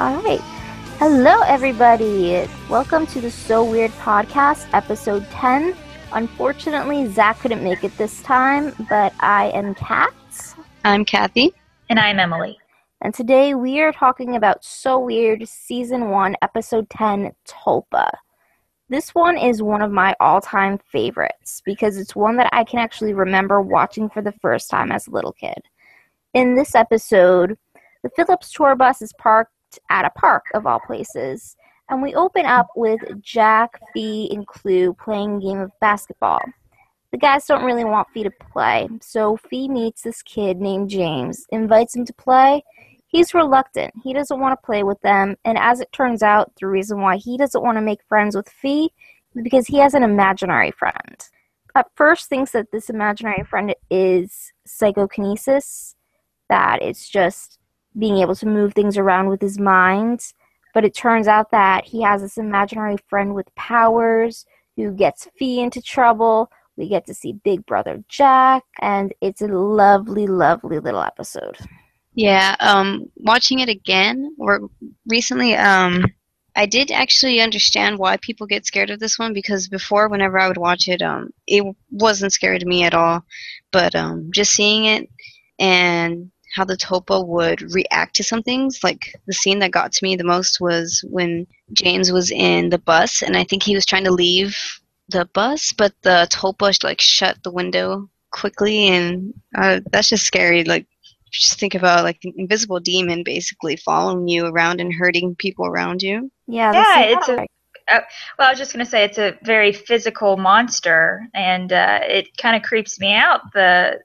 All right. Hello, everybody. Welcome to the So Weird podcast, episode 10. Unfortunately, Zach couldn't make it this time, but I am Kat. I'm Kathy. And I'm Emily. And today we are talking about So Weird, season 1, episode 10, Tulpa. This one is one of my all time favorites because it's one that I can actually remember watching for the first time as a little kid. In this episode, the Phillips tour bus is parked at a park of all places. And we open up with Jack, Fi, and Clu playing a game of basketball. The guys don't really want Fi to play, so Fi meets this kid named James, invites him to play. He's reluctant. He doesn't want to play with them, and as it turns out, the reason why he doesn't want to make friends with Fi is because he has an imaginary friend. At first, thinks that this imaginary friend is psychokinesis, that it's just being able to move things around with his mind. But it turns out that he has this imaginary friend with powers who gets Fi into trouble. We get to see Big Brother Jack, and it's a lovely, lovely little episode. Yeah, um, watching it again or recently, um, I did actually understand why people get scared of this one because before, whenever I would watch it, um, it wasn't scary to me at all. But um, just seeing it and how the Tulpa would react to some things. Like the scene that got to me the most was when James was in the bus, and I think he was trying to leave the bus, but the Tulpa like shut the window quickly, and uh, that's just scary. Like just think about like an invisible demon basically following you around and hurting people around you. Yeah, yeah, it's a. Uh, well, I was just going to say it's a very physical monster, and uh, it kind of creeps me out. The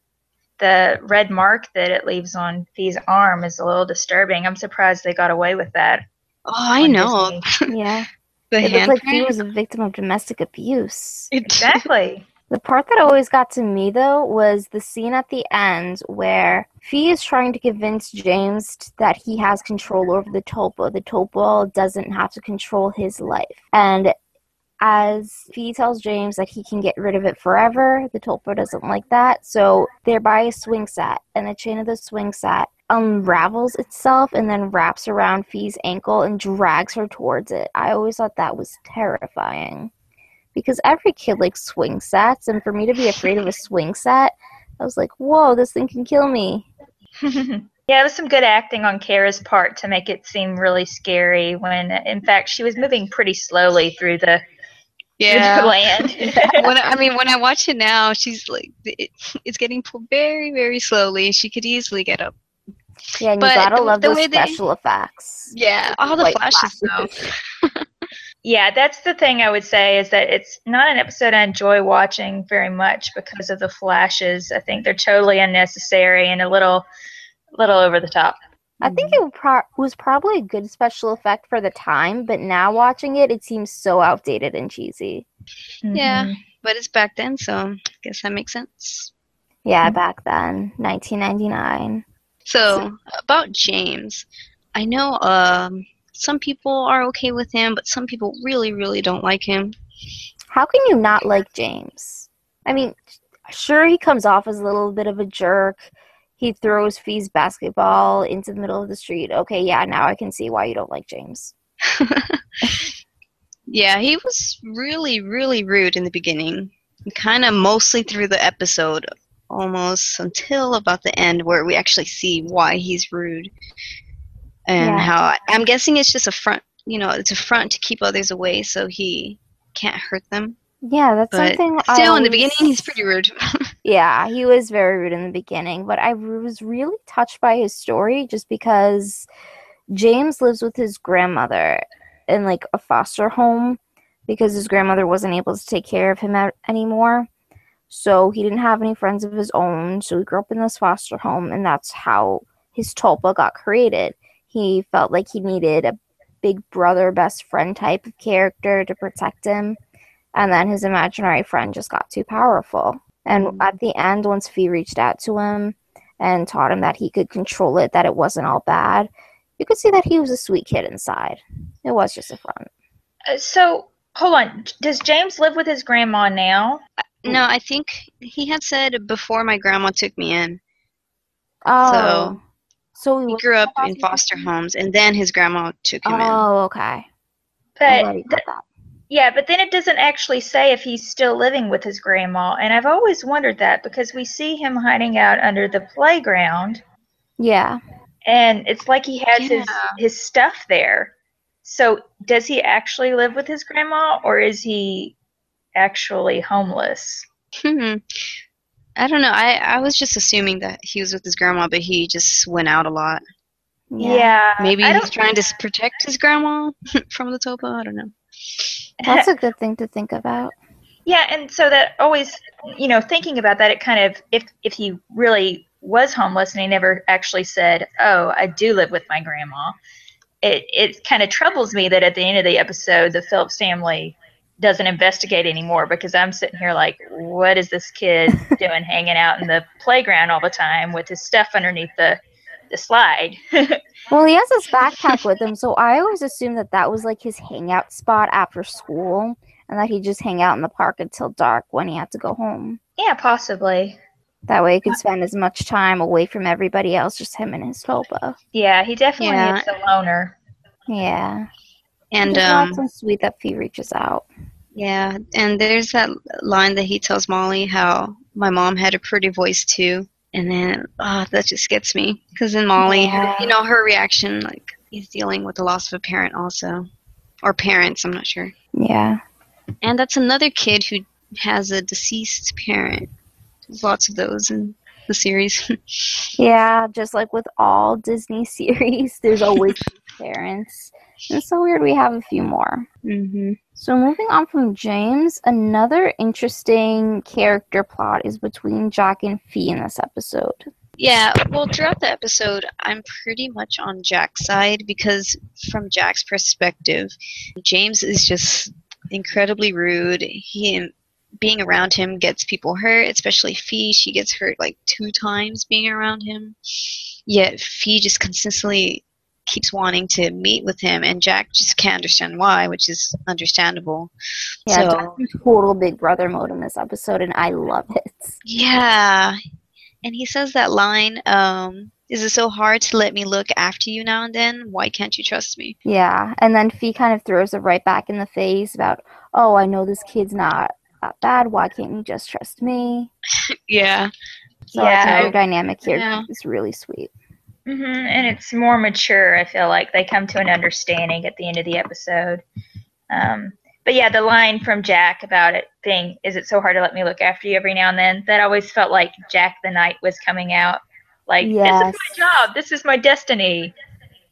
the red mark that it leaves on Fi's arm is a little disturbing. I'm surprised they got away with that. Oh, I know. yeah. the it looks like Fi was a victim of domestic abuse. Exactly. the part that always got to me though was the scene at the end where Fi is trying to convince James that he has control over the Tulpa. The Tulpa doesn't have to control his life. And as Fi tells James that he can get rid of it forever, the Tulpa doesn't like that, so they buy a swing set, and the chain of the swing set unravels itself and then wraps around Fi's ankle and drags her towards it. I always thought that was terrifying. Because every kid likes swing sets, and for me to be afraid of a swing set, I was like, whoa, this thing can kill me. Yeah, it was some good acting on Cara's part to make it seem really scary when, in fact, she was moving pretty slowly through the yeah. land. when I, I, mean, when I watch it now, she's like, it, it's getting pulled very, very slowly. She could easily get up. Yeah, and but you gotta the, love the those special they, effects. Yeah, all the flashes, flashes. though. yeah, that's the thing I would say is that it's not an episode I enjoy watching very much because of the flashes. I think they're totally unnecessary and a little, little over the top. I think it pro- was probably a good special effect for the time, but now watching it, it seems so outdated and cheesy. Mm-hmm. Yeah, but it's back then, so I guess that makes sense. Yeah, mm-hmm. back then, 1999. So about James, I know um, some people are okay with him, but some people really, really don't like him. How can you not like James? I mean, sure, he comes off as a little bit of a jerk he throws Fi's basketball into the middle of the street. Okay, yeah, now I can see why you don't like James. yeah, he was really, really rude in the beginning. Kind of mostly through the episode, almost until about the end, where we actually see why he's rude. And yeah. how I'm guessing it's just a front, you know, it's a front to keep others away so he can't hurt them. Yeah, that's but something. Still, always... in the beginning, he's pretty rude. yeah, he was very rude in the beginning, but I was really touched by his story just because James lives with his grandmother in like a foster home because his grandmother wasn't able to take care of him anymore. So he didn't have any friends of his own. So he grew up in this foster home, and that's how his tulpa got created. He felt like he needed a big brother, best friend type of character to protect him and then his imaginary friend just got too powerful. And mm-hmm. at the end, once Fi reached out to him and taught him that he could control it, that it wasn't all bad, you could see that he was a sweet kid inside. It was just a front. Uh, so, hold on. Does James live with his grandma now? Uh, no, I think he had said before my grandma took me in. Oh. So, So He was grew up in in foster homes, and then his grandma took him in. Oh, okay. But glad you got that. Yeah, but then it doesn't actually say if he's still living with his grandma, and I've always wondered that because we see him hiding out under the playground, Yeah. and it's like he has his Yeah. his stuff there. So does he actually live with his grandma, or is he actually homeless? Hmm. I don't know. I, I was just assuming that he was with his grandma, but he just went out a lot. Yeah. Maybe he's trying to protect his grandma from the tulpa. I don't know. That's a good thing to think about. Yeah, and so that always, you know, thinking about that, it kind of if if he really was homeless and he never actually said, "Oh, I do live with my grandma," it it kind of troubles me that at the end of the episode, the Phillips family doesn't investigate anymore because I'm sitting here like, what is this kid doing hanging out in the playground all the time with his stuff underneath the the slide? Well, he has his backpack with him, so I always assumed that that was like his hangout spot after school, and that he'd just hang out in the park until dark when he had to go home. yeah, possibly. That way, he could spend as much time away from everybody else, just him and his tulpa. Yeah, he definitely Yeah. is a loner. Yeah. And It's um, not so sweet that Fi reaches out. yeah, and there's that line that he tells Molly how my mom had a pretty voice too, and then ah, that just gets me because then Molly, Yeah. you know, her reaction like he's dealing with the loss of a parent also, or parents. I'm not sure. Yeah. And that's another kid who has a deceased parent. There's lots of those in the series. Yeah, just like with all Disney series, there's always parents. It's so weird we have a few more. hmm So moving on from James, another interesting character plot is between Jack and Fi in this episode. Yeah, well, throughout the episode, I'm pretty much on Jack's side because, from Jack's perspective, James is just incredibly rude. He being around him gets people hurt, especially Fi. She gets hurt like two times being around him. Yet Fi just consistently keeps wanting to meet with him, and Jack just can't understand why, which is understandable. Yeah, So- total big brother mode in this episode, and I love it. Yeah. And he says that line, um, is it so hard to let me look after you now and then? Why can't you trust me? Yeah, and then Fi kind of throws it right back in the face about, oh, I know this kid's not that bad. Why can't you just trust me? Yeah. So I think Yeah, dynamic here is Yeah. really sweet. Hmm And it's more mature. I feel like they come to an understanding at the end of the episode. Um, but yeah, the line from Jack about it being, "Is it so hard to let me look after you every now and then?" That always felt like Jack the Knight was coming out. Like Yes. this is my job. This is my destiny.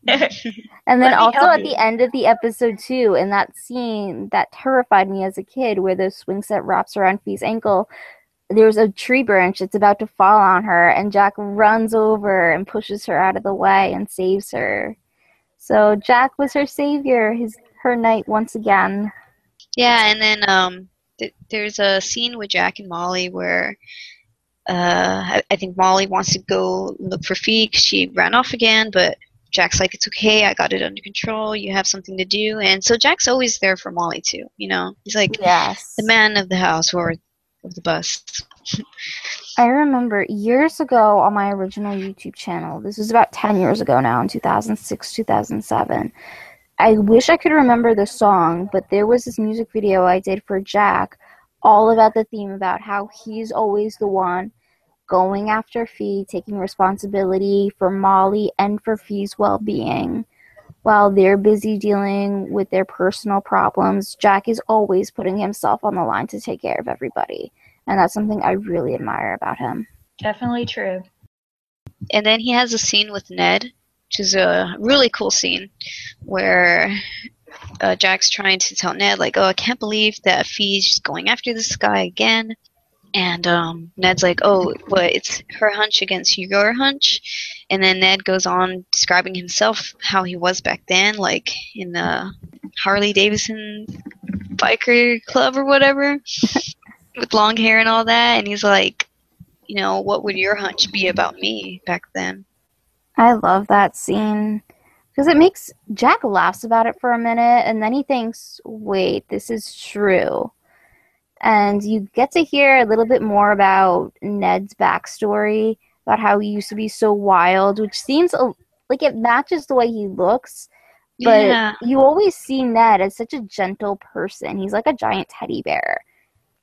And then also at you. the end of the episode too, in that scene that terrified me as a kid, where the swing set wraps around Fi's ankle, there's a tree branch that's about to fall on her, and Jack runs over and pushes her out of the way and saves her. So Jack was her savior, his her knight once again. Yeah, and then um, th- there's a scene with Jack and Molly where uh, I-, I think Molly wants to go look for Fi 'cause she ran off again, but Jack's like, it's okay, I got it under control, you have something to do. And so Jack's always there for Molly too, you know? He's like Yes. the man of the house or of the bus. I remember years ago on my original YouTube channel, this was about 10 years ago now, in 2006, 2007. I wish I could remember the song, but there was this music video I did for Jack, all about the theme about how he's always the one going after Fi, taking responsibility for Molly and for Fi's well being. While they're busy dealing with their personal problems, Jack is always putting himself on the line to take care of everybody. And that's something I really admire about him. Definitely true. And then he has a scene with Ned, which is a really cool scene where uh, Jack's trying to tell Ned, like, oh, I can't believe that Fi's just going after this guy again. And um, Ned's like, oh, what? It's her hunch against your hunch. And then Ned goes on describing himself how he was back then, like in the Harley Davidson biker club or whatever, with long hair and all that. And he's like, you know, what would your hunch be about me back then? I love that scene because it makes Jack laughs about it for a minute and then he thinks, wait, this is true. And you get to hear a little bit more about Ned's backstory, about how he used to be so wild, which seems a, like it matches the way he looks. But yeah. you always see Ned as such a gentle person. He's like a giant teddy bear.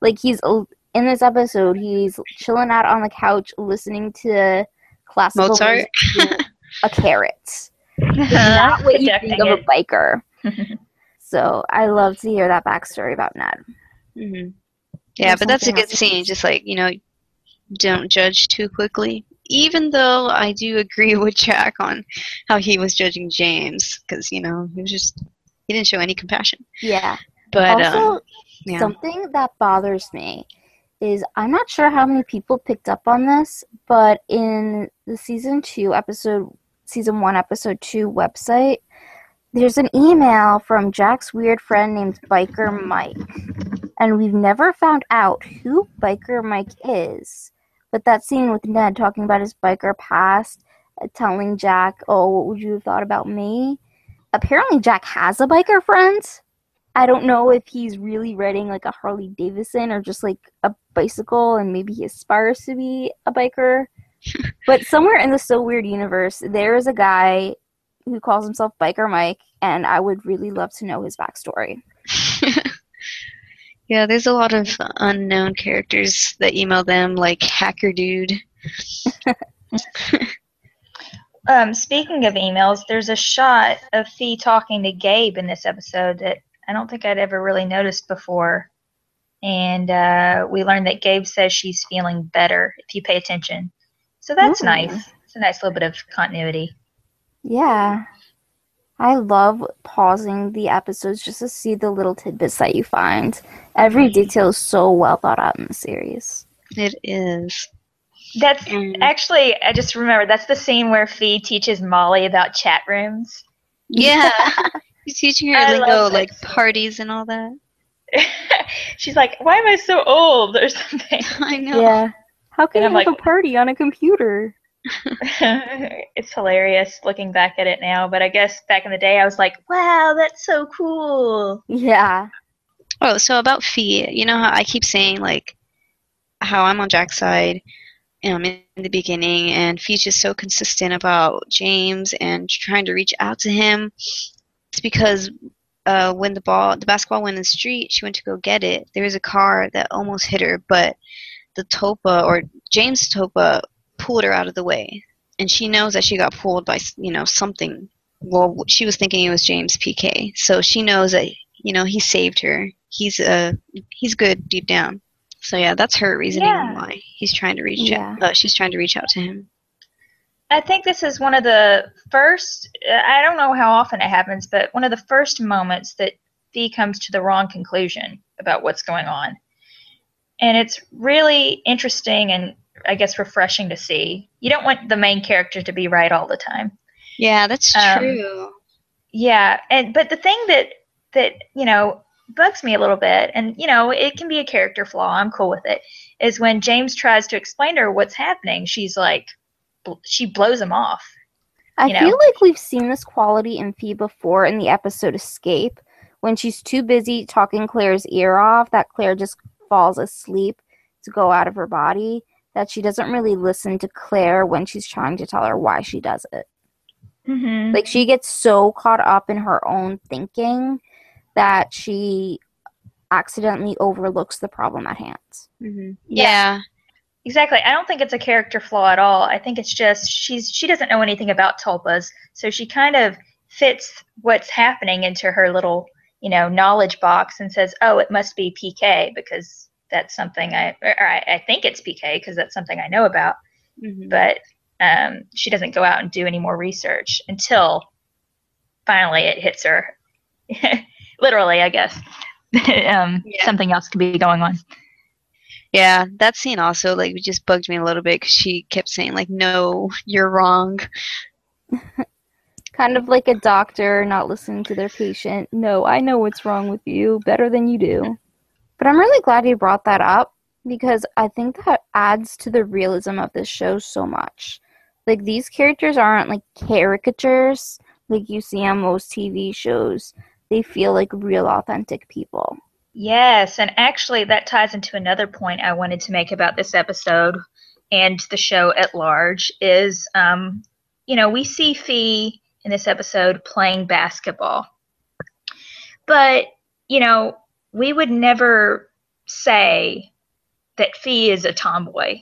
Like he's in this episode, he's chilling out on the couch listening to classical Mozart. a carrot. Not what you think of a biker. So I love to hear that backstory about Ned. hmm Yeah, but that's a good else. scene. Just like you know, don't judge too quickly. Even though I do agree with Jack on how he was judging James, because you know he was just he didn't show any compassion. Yeah. But also, um, yeah, something that bothers me is I'm not sure how many people picked up on this, but in the season two episode, season one episode two website, there's an email from Jack's weird friend named Biker Mike, and we've never found out who Biker Mike is. But that scene with Ned talking about his biker past, uh, telling Jack, "Oh, what would you have thought about me?" Apparently, Jack has a biker friend. I don't know if he's really riding like a Harley Davidson or just like a bicycle and maybe he aspires to be a biker. but somewhere in the So Weird universe, there is a guy who calls himself Biker Mike, and I would really love to know his backstory. Yeah, there's a lot of unknown characters that email them, like Hacker Dude. Um, speaking of emails, there's a shot of Fi talking to Gabe in this episode that I don't think I'd ever really noticed before. And uh, we learned that Gabe says she's feeling better if you pay attention. So that's Ooh. nice. It's a nice little bit of continuity. Yeah. I love pausing the episodes just to see the little tidbits that you find. Every detail is so well thought out in the series. It is. That's Mm. actually, I just remember that's the scene where Fi teaches Molly about chat rooms. Yeah. He's teaching her I lingo, like that. parties and all that. She's like, "Why am I so old?" or something. I know. Yeah. How can And you I'm have like- a party on a computer? it's hilarious looking back at it now, but I guess back in the day I was like, "Wow, that's so cool." Yeah. Oh, so about Fi, you know how I keep saying like how I'm on Jack's side um, in the beginning, and Fi's just so consistent about James and trying to reach out to him. It's because uh, when the ball, the basketball went in the street, she went to go get it. There was a car that almost hit her, but the Tulpa or James Tulpa pulled her out of the way, and she knows that she got pulled by you know something. Well, she was thinking it was James PK, so she knows that you know he saved her. He's uh he's good deep down. So yeah, that's her reasoning Yeah. why he's trying to reach. Yeah. Uh, she's trying to reach out to him. I think this is one of the first. I don't know how often it happens, but one of the first moments that Fi comes to the wrong conclusion about what's going on, and it's really interesting and I guess refreshing to see. You don't want the main character to be right all the time. Yeah, that's Um, true. Yeah, and but the thing that that you know bugs me a little bit, and you know it can be a character flaw. I'm cool with it. Is when James tries to explain to her what's happening, she's like, bl- she blows him off. I know. feel like we've seen this quality in Fi before in the episode Escape, when she's too busy talking Claire's ear off that Claire just falls asleep to go out of her body, that she doesn't really listen to Claire when she's trying to tell her why she does it. Mm-hmm. Like she gets so caught up in her own thinking that she accidentally overlooks the problem at hand. hmm yeah. Yeah. Exactly. I don't think it's a character flaw at all. I think it's just she's she doesn't know anything about tulpas, so she kind of fits what's happening into her little, you know, knowledge box and says, "Oh, it must be PK because that's something I or I, I think it's PK because that's something I know about." Mhm. But um, she doesn't go out and do any more research until finally it hits her. Literally, I guess. um, Yeah. Something else could be going on. Yeah, that scene also like just bugged me a little bit because she kept saying like, "No, you're wrong." Kind of like a doctor not listening to their patient. No, I know what's wrong with you better than you do. But I'm really glad you brought that up because I think that adds to the realism of this show so much. Like, these characters aren't like caricatures like you see on most TV shows, they feel like real, authentic people. Yes, and actually, that ties into another point I wanted to make about this episode and the show at large. Is um, you know, we see Fi in this episode playing basketball. But, you know, we would never say that Fi is a tomboy.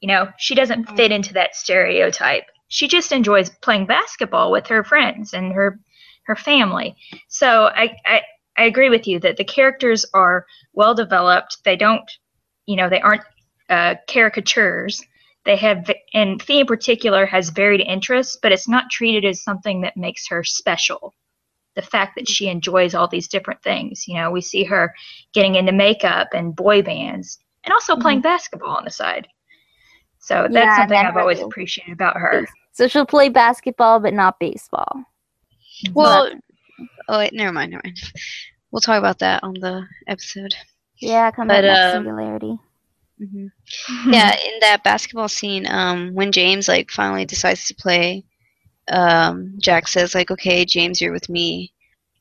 You know, she doesn't fit into that stereotype. She just enjoys playing basketball with her friends and her her family. So I, I I agree with you that the characters are well developed. They don't, you know, they aren't uh, caricatures. They have, and Fi in particular has varied interests, but it's not treated as something that makes her special. The fact that she enjoys all these different things, you know, we see her getting into makeup and boy bands, and also playing mm-hmm. basketball on the side. So that's yeah, something I've always appreciated about her. So she'll play basketball, but not baseball. Well, oh wait, never mind, never mind. We'll talk about that on the episode. Yeah, come back uh, singularity. Mm-hmm. yeah, in that basketball scene, um, when James like finally decides to play, um, Jack says like, "Okay, James, you're with me,"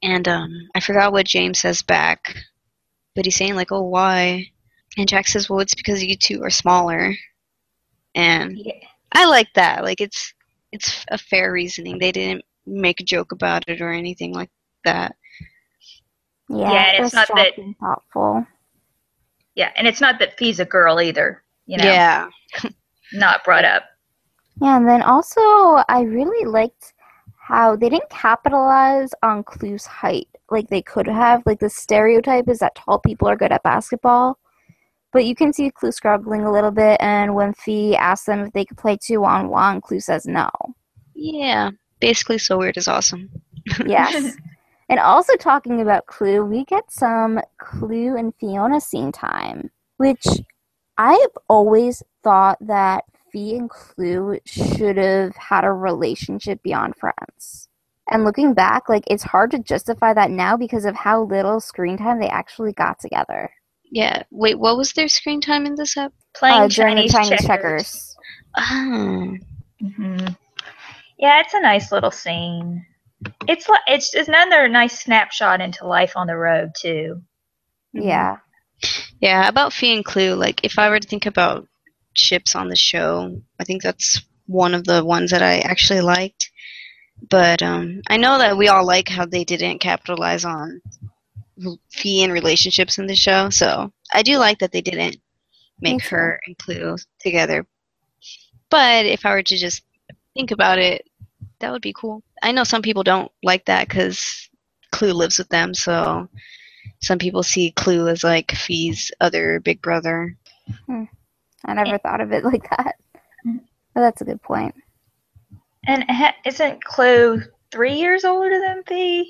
and um, I forgot what James says back, but he's saying like, "Oh, why?" And Jack says, "Well, it's because you two are smaller," and yeah. I like that. Like, it's it's a fair reasoning. They didn't make a joke about it or anything like that. Yeah, yeah it's not that thoughtful. Yeah, and it's not that Fi's a girl either. You know. Yeah. not brought up. Yeah, and then also I really liked how they didn't capitalize on Clu's height like they could have. Like the stereotype is that tall people are good at basketball. But you can see Clu struggling a little bit, and when Fi asks them if they could play two on one, Clu says no. Yeah, basically, So Weird is awesome. yes. And also talking about Clu, we get some Clu and Fiona scene time, which I have always thought that Fi and Clu should have had a relationship beyond friends. And looking back, like it's hard to justify that now because of how little screen time they actually got together. Yeah. Wait, what was their screen time in this app? Playing uh, Chinese, Chinese checkers. checkers. Oh. Mm-hmm. Yeah, it's a nice little scene. It's like it's, it's another nice snapshot into life on the road too. Yeah. Yeah, about Fi and Clu, like if I were to think about ships on the show, I think that's one of the ones that I actually liked. But um, I know that we all like how they didn't capitalize on Fi and relationships in the show, so I do like that they didn't make her and Clu together. But if I were to just think about it, that would be cool. I know some people don't like that because Clu lives with them, so some people see Clu as like Fi's other big brother. Hmm. I never thought of it like that. But that's a good point. And ha- isn't Clu three years older than Fi?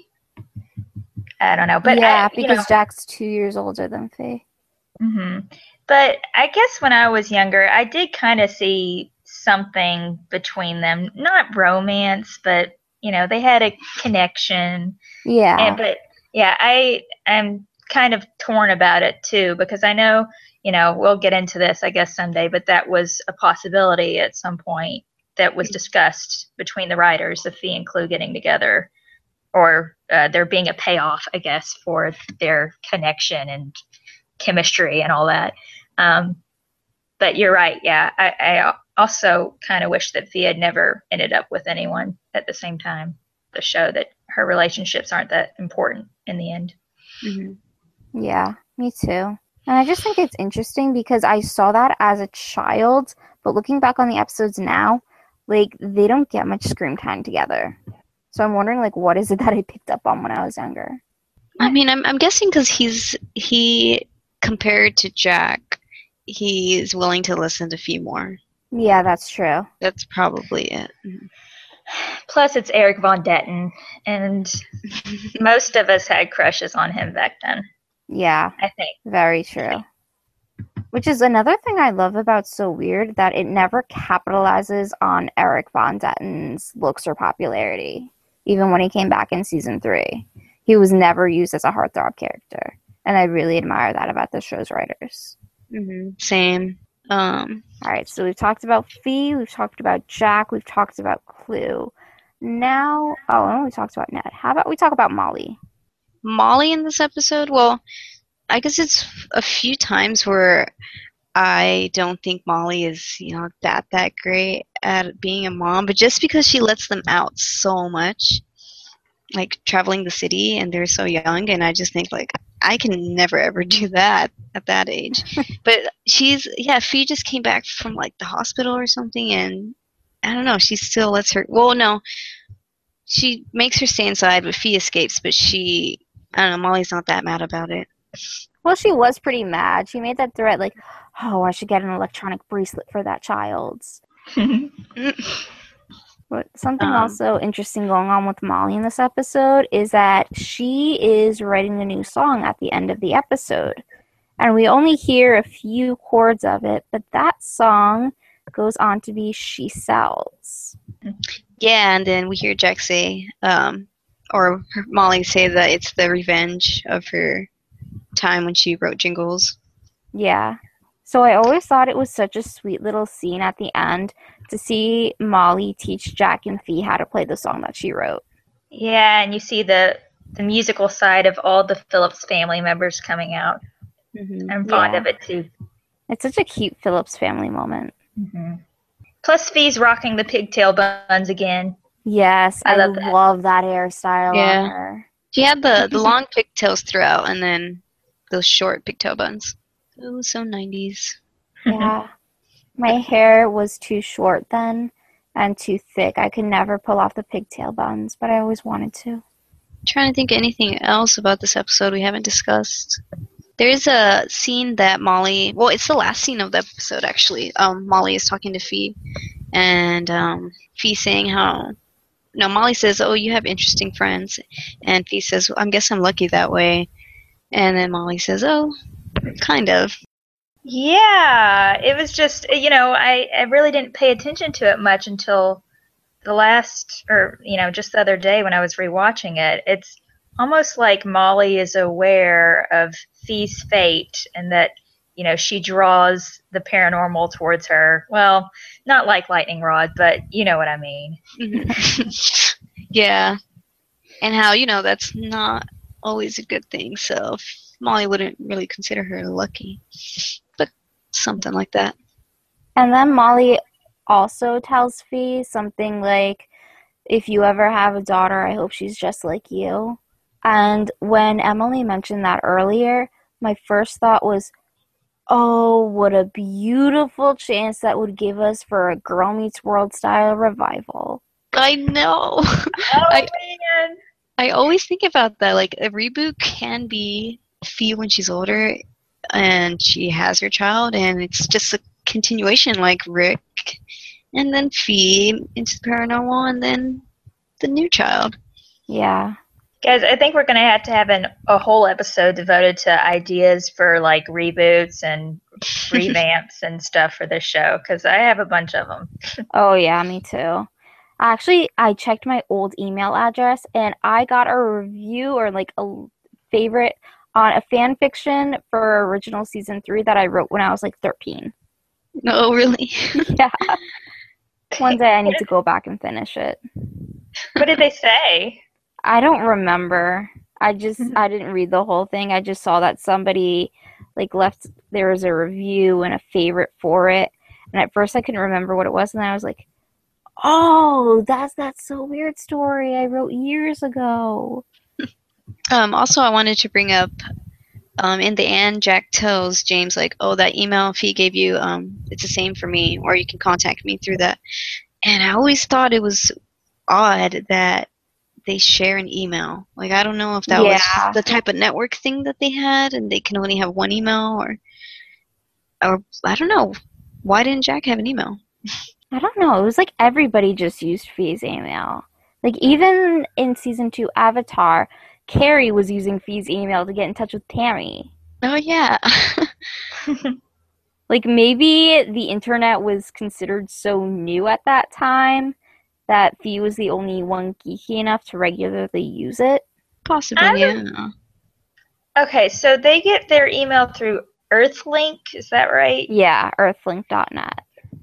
I don't know, but yeah, I, because know, Jack's two years older than Fi. hmm But I guess when I was younger, I did kind of see something between them. Not romance, but you know, they had a connection. Yeah. And, but yeah, I am kind of torn about it too because I know, you know, we'll get into this I guess someday, but that was a possibility at some point that was discussed between the writers of Fi and Clu getting together or uh, there being a payoff, I guess, for their connection and chemistry and all that. Um, but you're right. Yeah, I, I also kind of wish that Fi had never ended up with anyone at the same time to show that her relationships aren't that important in the end. Mm-hmm. Yeah, me too. And I just think it's interesting because I saw that as a child, but looking back on the episodes now, like they don't get much screen time together. So I'm wondering, like, what is it that I picked up on when I was younger? I mean, I'm I'm guessing because he's he compared to Jack, he's willing to listen to Fi more. Yeah, that's true. That's probably it. Plus, it's Erik von Detten, and most of us had crushes on him back then. Yeah, I think. Very true. Which is another thing I love about So Weird that it never capitalizes on Erik von Detten's looks or popularity, even when he came back in season three. He was never used as a heartthrob character, and I really admire that about the show's writers. Mm-hmm. Same. Um, all right, so we've talked about Fi, we've talked about Jack, we've talked about Clu. Now, oh, and we talked about Ned. How about we talk about Molly? Molly in this episode? Well, I guess it's a few times where I don't think Molly is, you know, that that great at being a mom, but just because she lets them out so much, like traveling the city and they're so young and I just think like I can never ever do that at that age. but she's yeah, Fi just came back from like the hospital or something and I don't know, she still lets her well no. She makes her stay inside but Fi escapes, but she I don't know, Molly's not that mad about it. Well, she was pretty mad. She made that threat like, "Oh, I should get an electronic bracelet for that child." But something Um, also interesting going on with Molly in this episode is that she is writing a new song at the end of the episode. And we only hear a few chords of it, but that song goes on to be She Sells. Yeah, and then we hear Jack say, um, or Molly say that it's the revenge of her time when she wrote jingles. Yeah. So I always thought it was such a sweet little scene at the end to see Molly teach Jack and Fi how to play the song that she wrote. Yeah, and you see the the musical side of all the Phillips family members coming out. Mm-hmm. I'm fond Yeah. of it too. It's such a cute Phillips family moment. hmm Plus, Fi's rocking the pigtail buns again. Yes, I, I love love, that. that. hairstyle Yeah. on her. She had the, the long pigtails throughout, and then those short pigtail buns. It was so 90s. Yeah. My hair was too short then and too thick. I could never pull off the pigtail buns, but I always wanted to. trying to think of anything else about this episode we haven't discussed. There's a scene that Molly, well, it's the last scene of the episode actually. Um, Molly is talking to Fi, and um, Fi saying how, no, Molly says, "Oh, you have interesting friends," and Fi says, well, "I guess I'm lucky that way," and then Molly says, "Oh, kind of." Yeah, it was just you know I I really didn't pay attention to it much until the last or you know just the other day when I was rewatching it. It's almost like Molly is aware of Fi's fate and that you know she draws the paranormal towards her. Well, not like lightning rod, but you know what I mean. Yeah, and how you know that's not always a good thing. So Molly wouldn't really consider her lucky, but something like that. And then Molly also tells Fi something like, if you ever have a daughter, I hope she's just like you. And when Emily mentioned that earlier, my first thought was, oh, what a beautiful chance that would give us for a Girl Meets World style revival. I know. Oh I- man. I always think about that. Like a reboot can be Fi when she's older and she has her child, and it's just a continuation, like Rick, and then Fi into the paranormal, and then the new child. Yeah. Guys, I think we're gonna have to have an, a whole episode devoted to ideas for like reboots and revamps and stuff for this show because I have a bunch of them. Oh, yeah, me too. Actually, I checked my old email address and I got a review or like a favorite on a fan fiction for original season three that I wrote when I was like 13. No, really. yeah. One day I need to go back and finish it. What did they say? I don't remember. I just Mhm. I didn't read the whole thing. I just saw that somebody like left there was a review and a favorite for it. And at first I couldn't remember what it was and then I was like, "Oh, that's that so weird story I wrote years ago." Um, also, I wanted to bring up um, in the end, Jack tells James like, "Oh, that email Fi gave you, um, it's the same for me, or you can contact me through that." And I always thought it was odd that they share an email. Like, I don't know if that Yeah. was the type of network thing that they had, and they can only have one email, or, or I don't know. Why didn't Jack have an email? I don't know. It was like everybody just used Fi's email. Like even in season 2 Avatar, Carey was using Fi's email to get in touch with Tammy. Oh yeah. like maybe the internet was considered so new at that time that Fi was the only one geeky enough to regularly use it. Possibly, I yeah. okay, so they get their email through Earthlink, is that right? Yeah, earthlink.net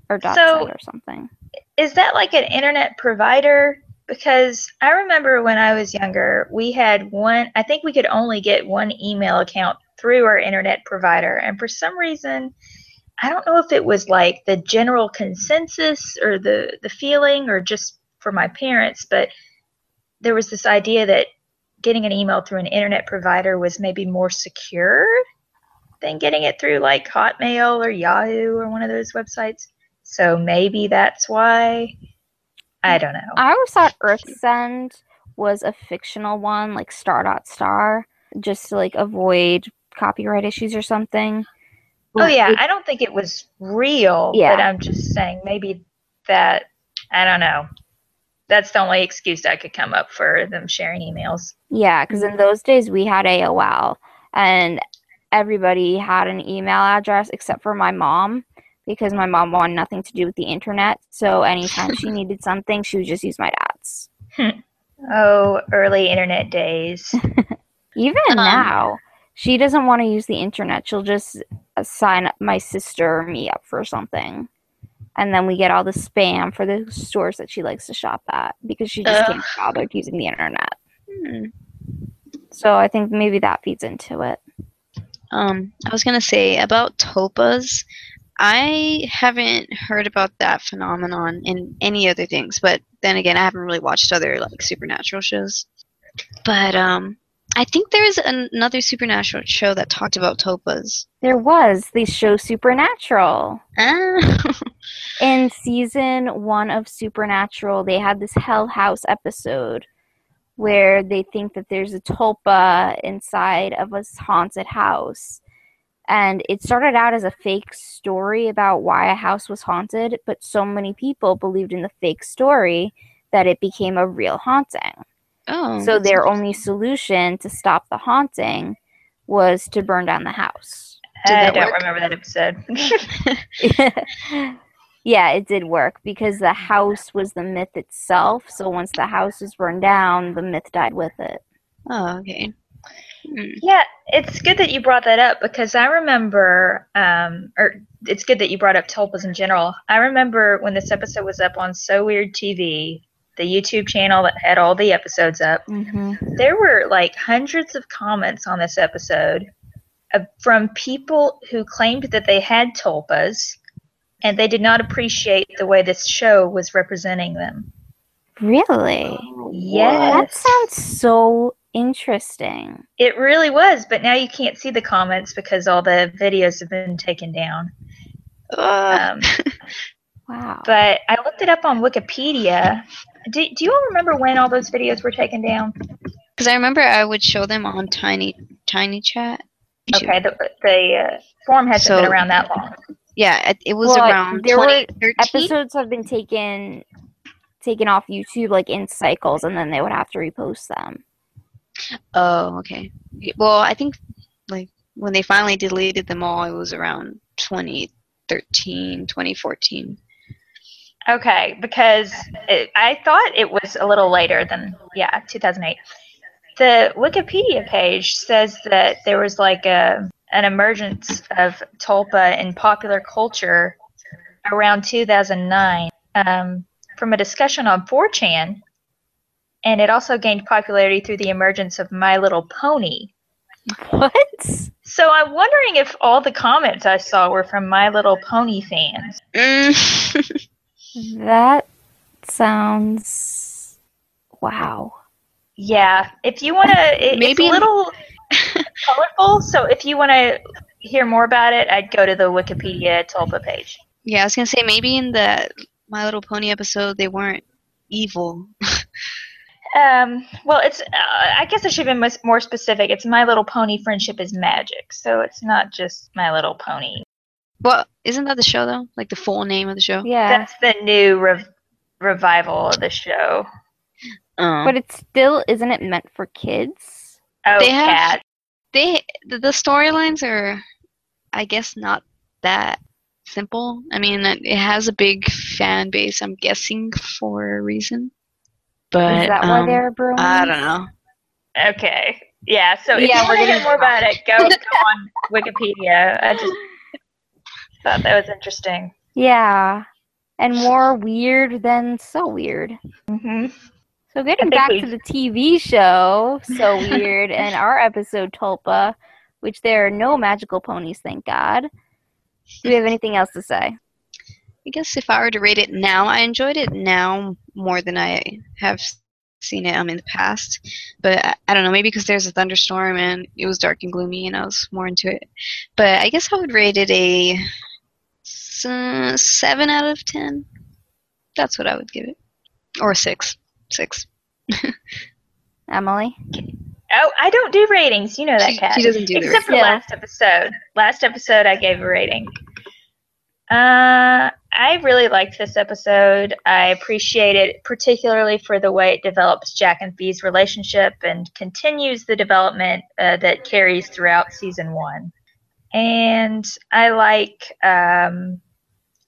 or dot So- or something. Is that like an internet provider? Because I remember when I was younger, we had one, I think we could only get one email account through our internet provider. And for some reason, I don't know if it was like the general consensus or the the feeling or just for my parents, but there was this idea that getting an email through an internet provider was maybe more secure than getting it through like Hotmail or Yahoo or one of those websites. So maybe that's why. I don't know. I always thought Earthsend was a fictional one, like Star Dot Star, just to like avoid copyright issues or something. Oh yeah, It- I don't think it was real, Yeah. but I'm just saying maybe that I don't know. That's the only excuse I could come up for them sharing emails. Yeah, because in those days we had AOL and everybody had an email address except for my mom because my mom wanted nothing to do with the internet. So anytime she needed something, she would just use my dad's. Oh, early internet days. Even Um, now, she doesn't want to use the internet. She'll just sign up my sister or me up for something. And then we get all the spam for the stores that she likes to shop at because she just Ugh. can't be bothered using the internet. Hmm. So I think maybe that feeds into it. Um, I was gonna say about tulpas. I haven't heard about that phenomenon in any other things, but then again, I haven't really watched other like supernatural shows. But um, I think there's an- another supernatural show that talked about tulpas. There was the show Supernatural. Ah, In season one of Supernatural, they had this Hell House episode where they think that there's a tulpa inside of a haunted house. And it started out as a fake story about why a house was haunted, but so many people believed in the fake story that it became a real haunting. Oh, So their only solution to stop the haunting was to burn down the house. Did I don't work? remember that episode. yeah, it did work because the house was the myth itself. So once the house was burned down, the myth died with it. Oh, okay. Hmm. yeah, it's good that you brought that up because I remember, um, or it's good that you brought up tulpas in general. I remember when this episode was up on So Weird TV, the YouTube channel that had all the episodes up. Mm-hmm. there were like hundreds of comments on this episode uh, from people who claimed that they had tulpas and they did not appreciate the way this show was representing them. Really? Yes. That sounds so interesting. It really was, but now you can't see the comments because all the videos have been taken down. Uh, Um, Wow. but I looked it up on Wikipedia. Do, do you all remember when all those videos were taken down? Because I remember I would show them on Tiny Tiny Chat. Okay, the, the uh, forum hasn't So- been around that long. Yeah, it, it was Well, around there were Episodes have been taken taken off YouTube like in cycles, and then they would have to repost them. Oh, okay. Well, I think like when they finally deleted them all, it was around 2013, 2014. Okay, because it, I thought it was a little later than yeah, 2008. The Wikipedia page says that there was like a an emergence of tulpa in popular culture around 2009 um, from a discussion on 4chan, and it also gained popularity through the emergence of My Little Pony. What? So I'm wondering if all the comments I saw were from My Little Pony fans. Mm. That sounds wow. Yeah, if you want to, it, Maybe- it's a little colorful. So if you want to hear more about it, I'd go to the Wikipedia Tulpa page. yeah, I was gonna say maybe in the My Little Pony episode they weren't evil. Um, well, it's. Uh, I guess I should have been more specific. It's My Little Pony Friendship is Magic, so it's not just My Little Pony. Well, isn't that the show though? Like the full name of the show? Yeah, That's the new rev- revival of the show. Uh, but it still isn't it meant for kids? Oh, They have- cat. they the, the storylines are, I guess, not that simple. I mean, it it has a big fan base. I'm guessing for a reason. But Is that why um, they're brewing? I don't know. Okay. Yeah. So if Yeah, you we're want to hear getting more about it, go, go on Wikipedia. I just thought that was interesting. Yeah, and more weird than so weird. hmm So getting back we- to the TV show, so weird, and our episode Tulpa, which there are no magical ponies, thank God. Do we have anything else to say? I guess if I were to rate it now, I enjoyed it now more than I have seen it um, in the past. But I, I don't know, maybe because there's a thunderstorm and it was dark and gloomy and I was more into it. But I guess I would rate it a uh, 7 out of 10. That's what I would give it. Or 6. 6. Emily? Oh, I don't do ratings. You know that, Kat. she doesn't do the Except for Yeah. last episode. Last episode, I gave a rating. Uh, I really liked this episode. I appreciate it, particularly for the way it develops Jack and Fi's relationship and continues the development uh, that carries throughout season one. And I like, um,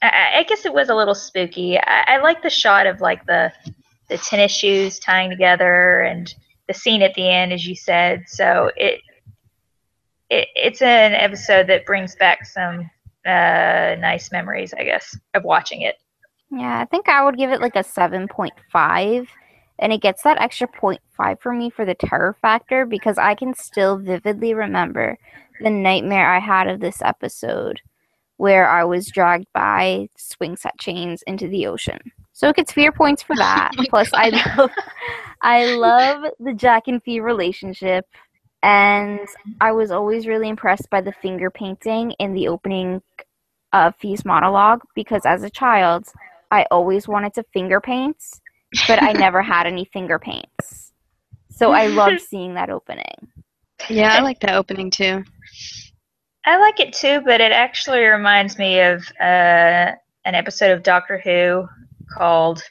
I, I guess it was a little spooky. I, I like the shot of like the the tennis shoes tying together and the scene at the end, as you said. So it it, it's an episode that brings back some uh, nice memories, I guess, of watching it. Yeah, I think I would give it like a 7.5. And it gets that extra 0.5 for me for the terror factor because I can still vividly remember the nightmare I had of this episode where I was dragged by swing set chains into the ocean. So it gets fear points for that. Oh my Plus, I love, I love the Jack and Fi relationship. And I was always really impressed by the finger painting in the opening of Fi's monologue because as a child, I always wanted to finger paint, but I never had any finger paints. So I love seeing that opening. Yeah, I like that opening too. I like it too, but it actually reminds me of uh, an episode of Doctor Who called.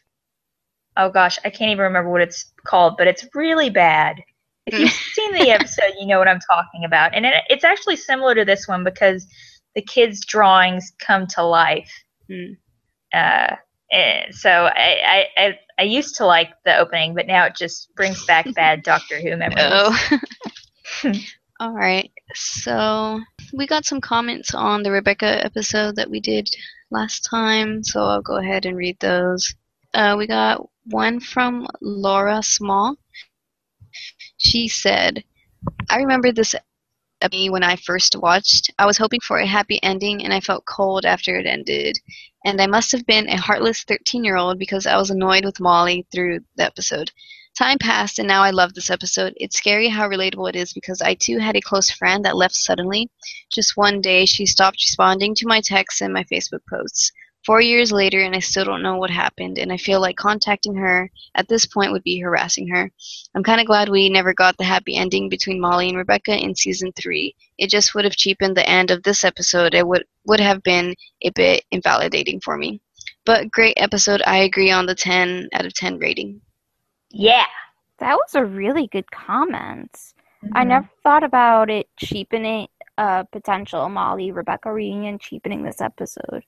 Oh gosh, I can't even remember what it's called, but it's really bad. If you've seen the episode, you know what I'm talking about, and it, it's actually similar to this one because the kids' drawings come to life. Hmm. Uh, so I, I, I, I used to like the opening, but now it just brings back bad Doctor Who memories. Oh. All right. So we got some comments on the Rebecca episode that we did last time, so I'll go ahead and read those. Uh, we got one from Laura Small. She said, I remember this when I first watched. I was hoping for a happy ending and I felt cold after it ended. And I must have been a heartless 13 year old because I was annoyed with Molly through the episode. Time passed, and now I love this episode. It's scary how relatable it is because I too had a close friend that left suddenly. Just one day, she stopped responding to my texts and my Facebook posts. Four years later, and I still don't know what happened, and I feel like contacting her at this point would be harassing her. I'm kind of glad we never got the happy ending between Molly and Rebecca in season three. It just would have cheapened the end of this episode. It would would have been a bit invalidating for me. But great episode. I agree on the 10 out of 10 rating. Yeah. That was a really good comment. I Mhm. never thought about it cheapening a potential Molly Rebecca reunion, cheapening this episode.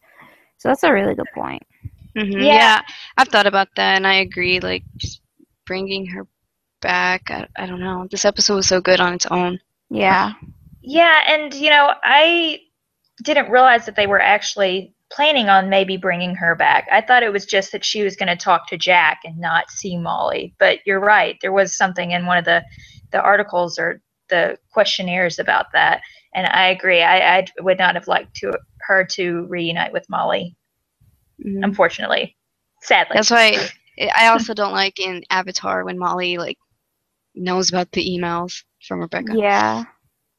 So that's a really good point. hmm Yeah. Yeah. I've thought about that, and I agree. Like just bringing her back. I, I don't know. This episode was so good on its own. Yeah. Yeah, and you know, I didn't realize that they were actually planning on maybe bringing her back. I thought it was just that she was going to talk to Jack and not see Molly. But you're right. There was something in one of the the articles or the questionnaires about that, and I agree. I, I would not have liked to her to reunite with Molly. Mhm. Unfortunately, sadly. That's why I also don't like in Avatar when Molly like knows about the emails from Rebecca. Yeah.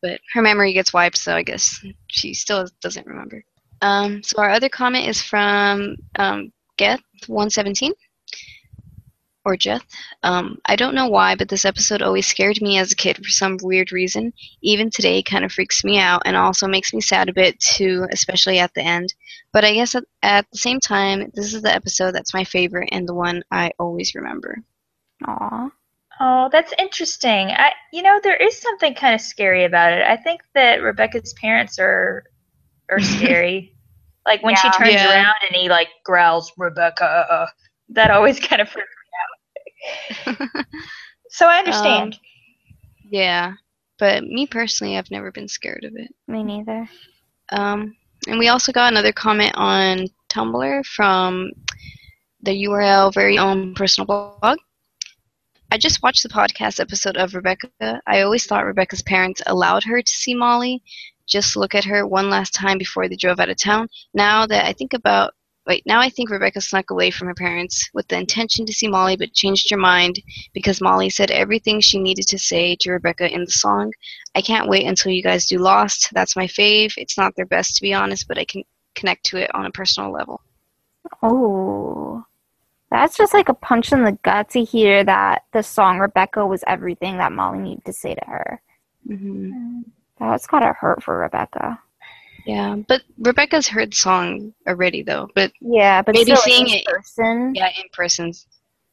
but her memory gets wiped, so I guess she still doesn't remember. Um, so our other comment is from um, Geth117 or Jeth. Um, I don't know why, but this episode always scared me as a kid for some weird reason. Even today, it kind of freaks me out and also makes me sad a bit too, especially at the end. But I guess at, at the same time, this is the episode that's my favorite and the one I always remember. Aw. Oh, that's interesting. I, you know, there is something kind of scary about it. I think that Rebecca's parents are are scary. like when she turns Yeah. around and he like growls, "Rebecca," that always kind of freaks me out. So I understand. yeah, but me personally, I've never been scared of it. Me neither. Um, and we also got another comment on Tumblr from the URL very own personal blog. I just watched the podcast episode of Rebecca. I always thought Rebecca's parents allowed her to see Molly. Just look at her one last time before they drove out of town. Now that I think about Wait, now I think Rebecca snuck away from her parents with the intention to see Molly but changed her mind because Molly said everything she needed to say to Rebecca in the song. I can't wait until you guys do Lost. That's my fave. It's not their best to be honest, but I can connect to it on a personal level. Oh. That's just like a punch in the gut to hear that the song Rebecca was everything that Molly needed to say to her. hmm That's gotta hurt for Rebecca. Yeah, but Rebecca's heard the song already though. But Yeah, but Maybe still seeing in it- person. yeah, in person's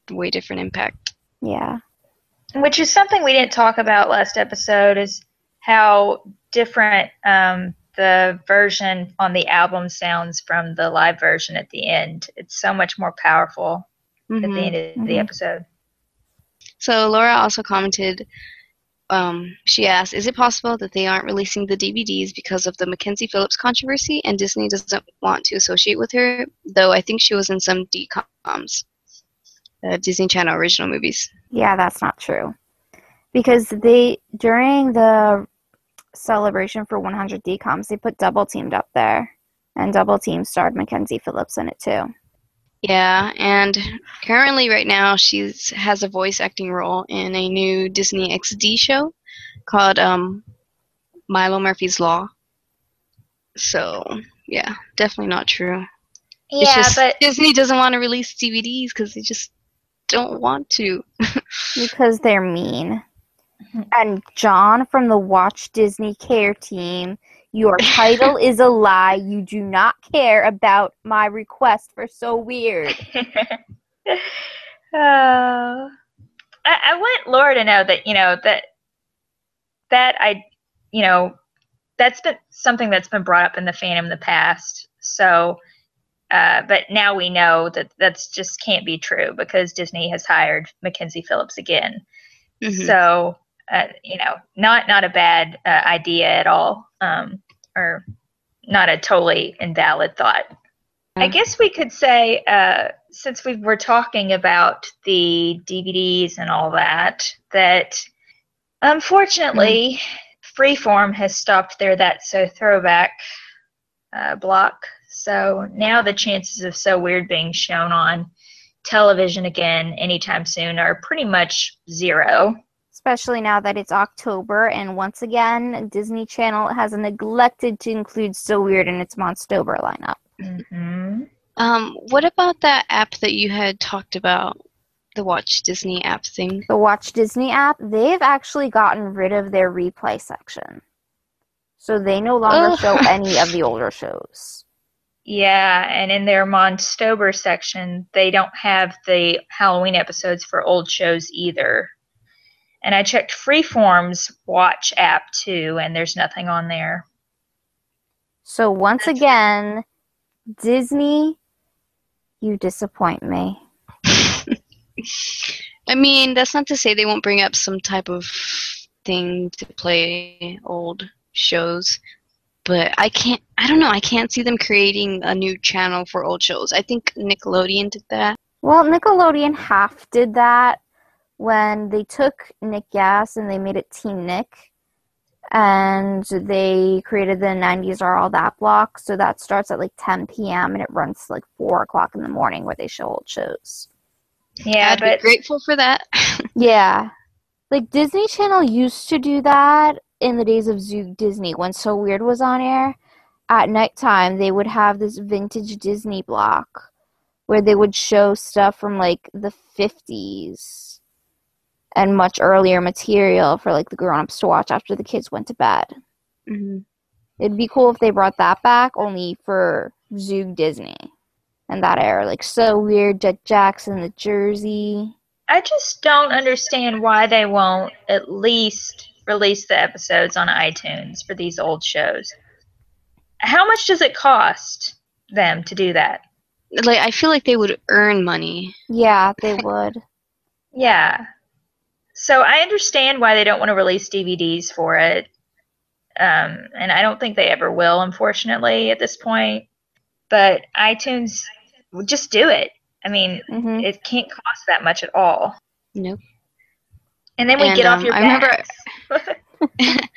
way different impact. Yeah. which is something we didn't talk about last episode is how different um, the version on the album sounds from the live version at the end it's so much more powerful at Mhm. the end of the Mhm. episode So Laura also commented. Um, she asked, "Is it possible that they aren't releasing the DVDs because of the Mackenzie Phillips controversy, and Disney doesn't want to associate with her? Though I think she was in some DComs, uh, Disney Channel original movies. Yeah, that's not true. Because they during the celebration for 100 DComs, they put Double Teamed up there, and Double Team starred Mackenzie Phillips in it too. Yeah, and currently, right now, she's has a voice acting role in a new Disney XD show called um, Milo Murphy's Law. So yeah, definitely not true. Yeah just but Disney doesn't want to release DVDs because they just don't want to. Because they're mean. And John from the Watch Disney Care team, your title is a lie. You do not care about my request for so weird. Uh, I, I want Laura to know that you know that that I, you know, that's been something that's been brought up in the fandom in the past. So, uh, but now we know that that's just can't be true because Disney has hired Mackenzie Phillips again. Mhm. So, uh, you know, not not a bad uh, idea at all, um, or not a totally invalid thought. I guess we could say, uh, since we were talking about the DVDs and all that, that unfortunately, Freeform has stopped their That's So Throwback uh, block. So now the chances of So Weird being shown on television again anytime soon are pretty much zero. Especially now that it's October, and once again, Disney Channel has neglected to include So Weird in its Monstober lineup. hmm Um, what about that app that you had talked about, the Watch Disney app thing? The Watch Disney app, they've actually gotten rid of their replay section. So they no longer Ugh. show any of the older shows. Yeah, and in their Monstober section, they don't have the Halloween episodes for old shows either. And I checked Freeform's Watch app too, and there's nothing on there. So once again, Disney, you disappoint me. I mean, that's not to say they won't bring up some type of thing to play old shows, but I can't. I don't know. I can't see them creating a new channel for old shows. I think Nickelodeon did that. Well, Nickelodeon half did that when they took Nick Gas and they made it TeenNick. And they created the 90s Are All That block. So that starts at like 10 p.m. and it runs to like 4 o'clock in the morning where they show old shows. Yeah, I'd but be grateful for that. Yeah. Like Disney Channel used to do that in the days of Zoog Disney when So Weird was on air. At nighttime, they would have this vintage Disney block where they would show stuff from like the 50s and much earlier material for like the grown-ups to watch after the kids went to bed. Mhm. It'd be cool if they brought that back only for Zoog Disney and that era. Like So Weird, Jet Jackson, The Jersey. I just don't understand why they won't at least release the episodes on iTunes for these old shows. How much does it cost them to do that? Like, I feel like they would earn money. Yeah, they would. Yeah. So I understand why they don't want to release DVDs for it. Um, and I don't think they ever will, unfortunately, at this point. But iTunes, just do it. I mean, hmm it can't cost that much at all. Nope. And then we And, get off um, your I remember-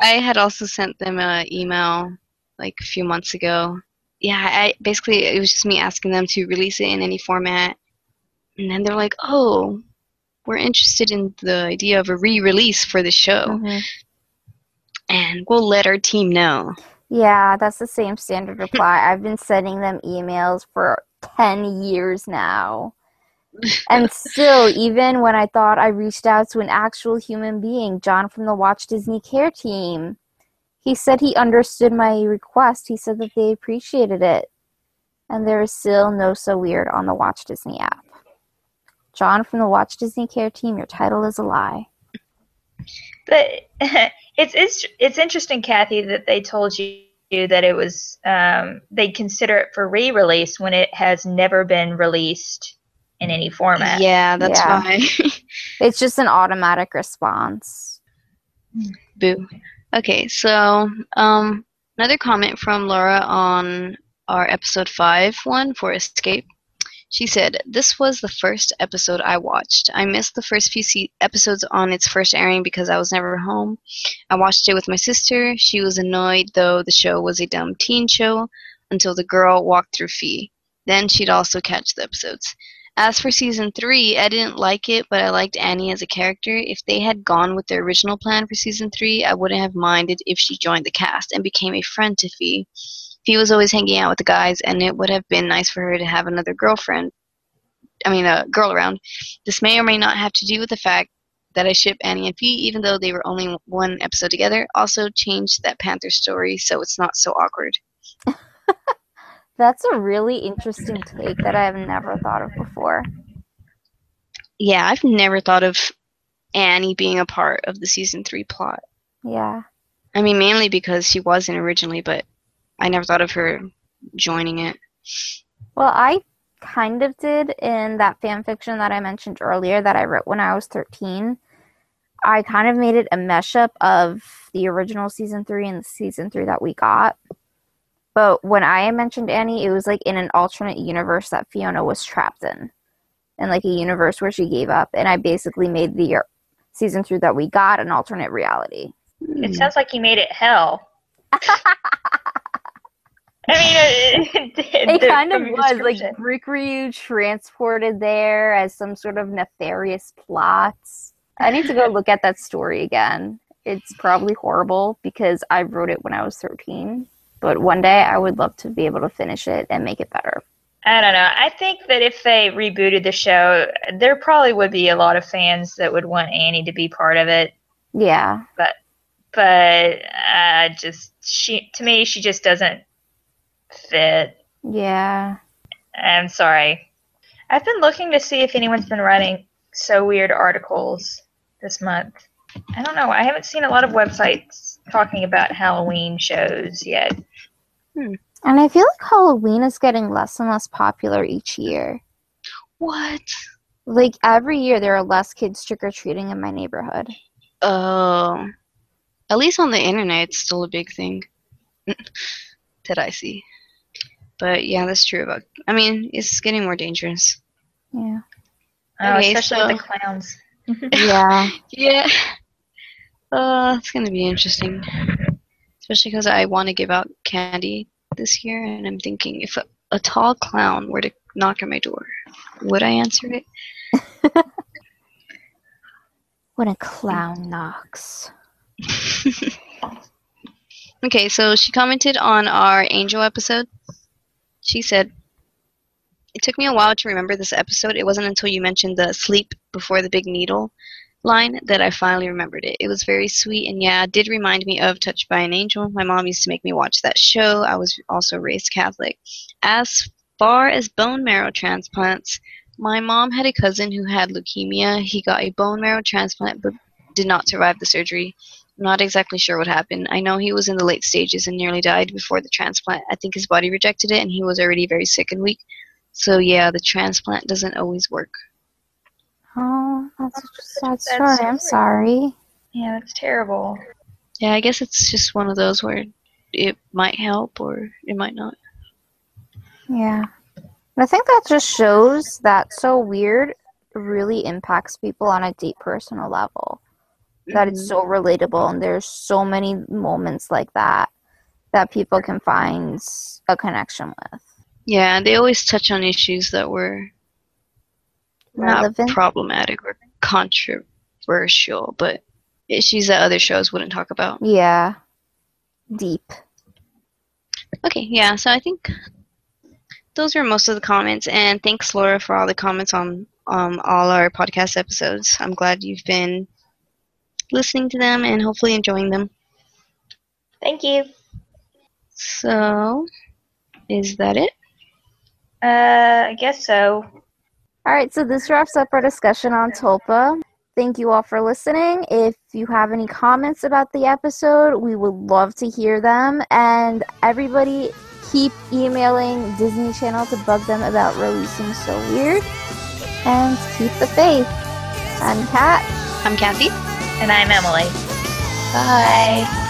I had also sent them an email like a few months ago. Yeah, I basically it was just me asking them to release it in any format, and then they're like, "Oh, we're interested in the idea of a re-release for the show, Mhm. and we'll let our team know." Yeah, that's the same standard reply. I've been sending them emails for 10 years now. And still, even when I thought I reached out to an actual human being, John from the Watch Disney Care team, he said he understood my request. He said that they appreciated it. And there is still no so weird on the Watch Disney app. John from the Watch Disney Care team, your title is a lie. But it's it's it's interesting, Kathy, that they told you that it was um, they consider it for re-release when it has never been released in any format. Yeah, that's Yeah. why. It's just an automatic response. Boo. Okay, so um, another comment from Laura on our episode five one for Escape. She said, "This was the first episode I watched. I missed the first few se- episodes on its first airing because I was never home. I watched it with my sister. She was annoyed though the show was a dumb teen show until the girl walked through Fi. Then she'd also catch the episodes." As for season three, I didn't like it, but I liked Annie as a character. If they had gone with their original plan for season three, I wouldn't have minded if she joined the cast and became a friend to Fi. Fi was always hanging out with the guys, and it would have been nice for her to have another girlfriend. I mean, a girl around. This may or may not have to do with the fact that I ship Annie and Fi, even though they were only one episode together. Also, changed that Panther story so it's not so awkward. That's a really interesting take that I have never thought of before. Yeah, I've never thought of Annie being a part of the season three plot. Yeah. I mean, mainly because she wasn't originally, but I never thought of her joining it. Well, I kind of did in that fan fiction that I mentioned earlier that I wrote when I was 13. I kind of made it a meshup of the original season three and the season three that we got. But when I mentioned Annie, it was like in an alternate universe that Fiona was trapped in. and like a universe where she gave up. And I basically made the uh, season three that we got an alternate reality. It sounds like you made it hell. I mean, it, It the- kind of was like description. Rick Ryu transported there as some sort of nefarious plots. I need to go look at that story again. It's probably horrible because I wrote it when I was 13. But one day I would love to be able to finish it and make it better. I don't know. I think that if they rebooted the show, there probably would be a lot of fans that would want Annie to be part of it. Yeah. But but uh, just she to me, she just doesn't fit. Yeah. I'm sorry. I've been looking to see if anyone's been writing so weird articles this month. I don't know. I haven't seen a lot of websites talking about Halloween shows yet. Hmm. And I feel like Halloween is getting less and less popular each year. What? Like every year there are less kids trick or treating in my neighborhood. Oh. At least on the internet, it's still a big thing that I see. But yeah, that's true about. I mean, it's getting more dangerous. Yeah. Oh, Okay, especially with the clowns. Yeah. Yeah. Uh, it's gonna be interesting, especially because I want to give out candy this year, and I'm thinking if a, a tall clown were to knock on my door, would I answer it? when a clown knocks. Okay, so she commented on our angel episode. She said, It took me a while to remember this episode. It wasn't until you mentioned the sleep before the big needle line that I finally remembered it. It was very sweet and yeah, did remind me of Touched by an Angel. My mom used to make me watch that show. I was also raised Catholic. As far as bone marrow transplants, my mom had a cousin who had leukemia. He got a bone marrow transplant but did not survive the surgery. I'm not exactly sure what happened. I know he was in the late stages and nearly died before the transplant. I think his body rejected it and he was already very sick and weak. So yeah, the transplant doesn't always work. Oh, that's oh, a sad That's story. I'm sorry. Yeah, that's terrible. Yeah, I guess it's just one of those where it might help or it might not. Yeah. I think that just shows that so weird really impacts people on a deep personal level. That it's Mhm. so relatable and there's so many moments like that that people can find a connection with. Yeah, they always touch on issues that were not problematic or controversial, but issues that other shows wouldn't talk about. yeah. Deep. Okay, yeah, so I think those are most of the comments, and thanks, Laura, for all the comments on um, all our podcast episodes. I'm glad you've been listening to them and hopefully enjoying them. Thank you. So, is that it? Uh, I guess so. All right, so this wraps up our discussion on Tulpa. Thank you all for listening. If you have any comments about the episode, we would love to hear them. And everybody, keep emailing Disney Channel to bug them about releasing So Weird. And keep the faith. I'm Kat. I'm Kathy. And I'm Emily. Bye.